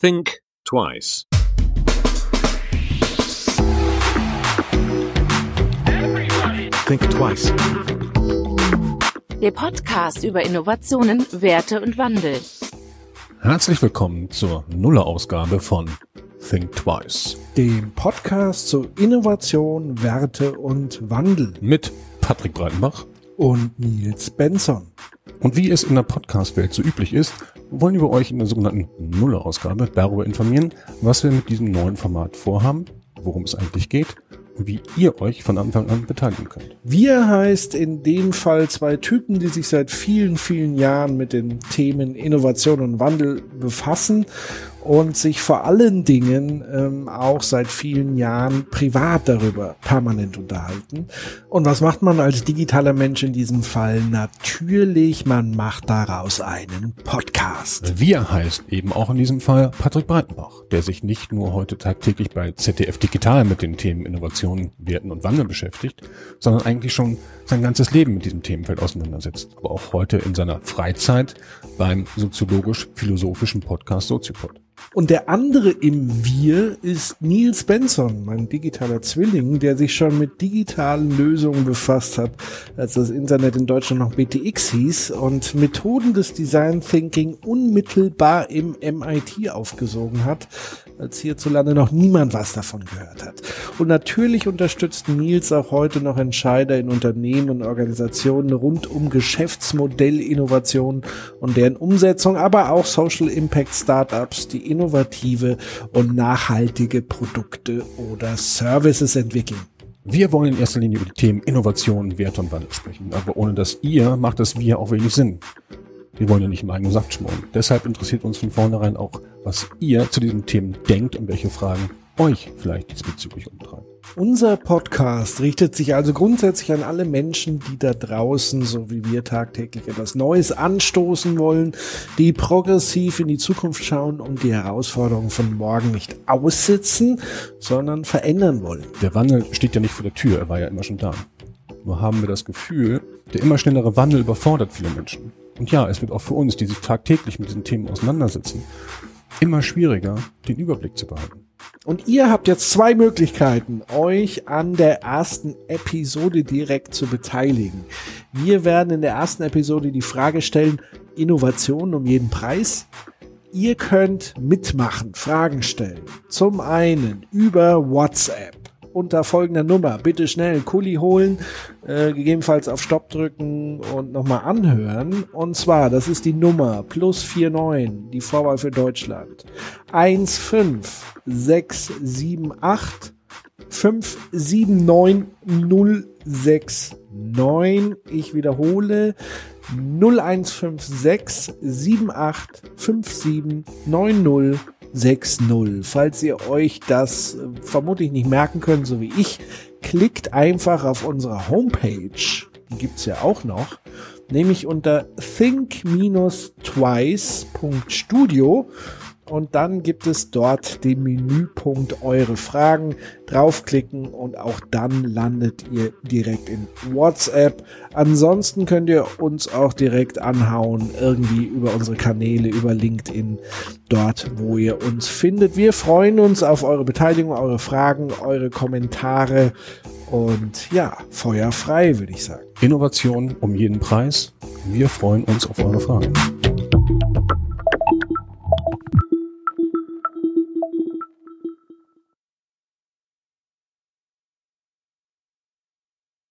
Think twice. Think twice. Der Podcast über Innovationen, Werte und Wandel. Herzlich willkommen zur Nuller-Ausgabe von Think Twice dem Podcast zu Innovation, Werte und Wandel mit Patrick Breitenbach und Nils Benson. Und wie es in der Podcast-Welt so üblich ist, wollen wir euch in der sogenannten Nuller-Ausgabe darüber informieren, was wir mit diesem neuen Format vorhaben, worum es eigentlich geht wie ihr euch von Anfang an beteiligen könnt. Wir heißt in dem Fall zwei Typen, die sich seit vielen, vielen Jahren mit den Themen Innovation und Wandel befassen und sich vor allen Dingen ähm, auch seit vielen Jahren privat darüber permanent unterhalten. Und was macht man als digitaler Mensch in diesem Fall? Natürlich, man macht daraus einen Podcast. Wir heißt eben auch in diesem Fall Patrick Breitenbach, der sich nicht nur heute tagtäglich bei ZDF Digital mit den Themen Innovation, Werten und Wandel beschäftigt, sondern eigentlich schon sein ganzes Leben mit diesem Themenfeld auseinandersetzt. Aber auch heute in seiner Freizeit beim soziologisch-philosophischen Podcast Soziopod. Und der andere im Wir ist Nils Benson, mein digitaler Zwilling, der sich schon mit digitalen Lösungen befasst hat, als das Internet in Deutschland noch BTX hieß und Methoden des Design Thinking unmittelbar im MIT aufgesogen hat, als hierzulande noch niemand was davon gehört hat. Und natürlich unterstützt Nils auch heute noch Entscheider in Unternehmen und Organisationen rund um Geschäftsmodellinnovationen und deren Umsetzung, aber auch Social Impact Startups, die innovative und nachhaltige Produkte oder Services entwickeln. Wir wollen in erster Linie über die Themen Innovation, Wert und Wandel sprechen, aber ohne das ihr macht das wir auch wenig Sinn. Wir wollen ja nicht im eigenen Saft schmoren. Deshalb interessiert uns von vornherein auch, was ihr zu diesen Themen denkt und welche Fragen euch vielleicht diesbezüglich umtreiben. Unser Podcast richtet sich also grundsätzlich an alle Menschen, die da draußen, so wie wir tagtäglich etwas Neues anstoßen wollen, die progressiv in die Zukunft schauen und die Herausforderungen von morgen nicht aussitzen, sondern verändern wollen. Der Wandel steht ja nicht vor der Tür, er war ja immer schon da. Nur haben wir das Gefühl, der immer schnellere Wandel überfordert viele Menschen. Und ja, es wird auch für uns, die sich tagtäglich mit diesen Themen auseinandersetzen, immer schwieriger, den Überblick zu behalten. Und ihr habt jetzt zwei Möglichkeiten, euch an der ersten Episode direkt zu beteiligen. Wir werden in der ersten Episode die Frage stellen, Innovation um jeden Preis? Ihr könnt mitmachen, Fragen stellen. Zum einen über WhatsApp unter folgender Nummer. Bitte schnell Kuli holen, äh, gegebenenfalls auf Stopp drücken und nochmal anhören. Und zwar, das ist die Nummer plus 49, die Vorwahl für Deutschland. 15678 579069. Ich wiederhole 0156 7857 90 6.0. Falls ihr euch das äh, vermutlich nicht merken könnt, so wie ich, klickt einfach auf unsere Homepage, die gibt's ja auch noch, nämlich unter think-twice.studio und dann gibt es dort den Menüpunkt Eure Fragen. Draufklicken und auch dann landet ihr direkt in WhatsApp. Ansonsten könnt ihr uns auch direkt anhauen, irgendwie über unsere Kanäle, über LinkedIn, dort, wo ihr uns findet. Wir freuen uns auf eure Beteiligung, eure Fragen, eure Kommentare und ja, Feuer frei, würde ich sagen. Innovation um jeden Preis. Wir freuen uns auf eure Fragen.